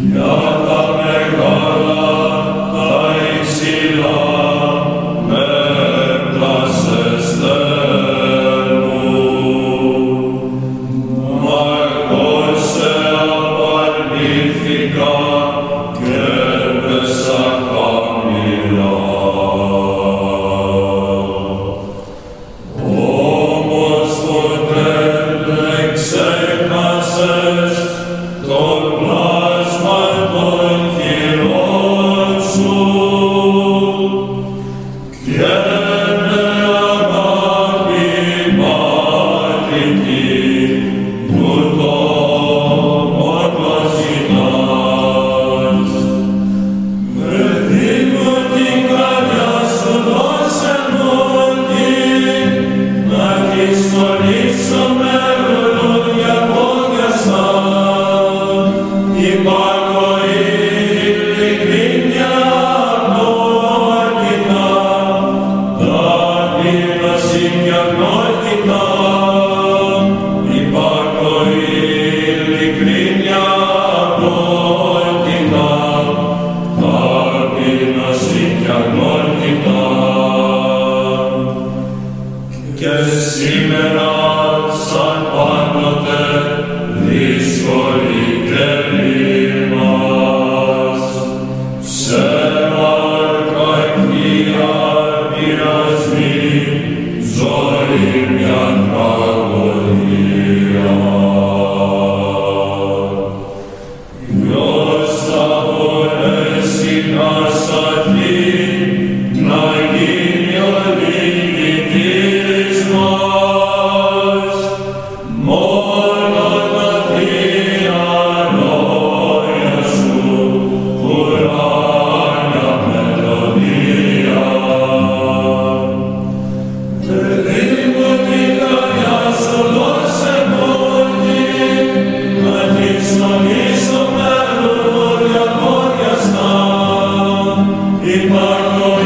No. in. Che simera salvanote Lord.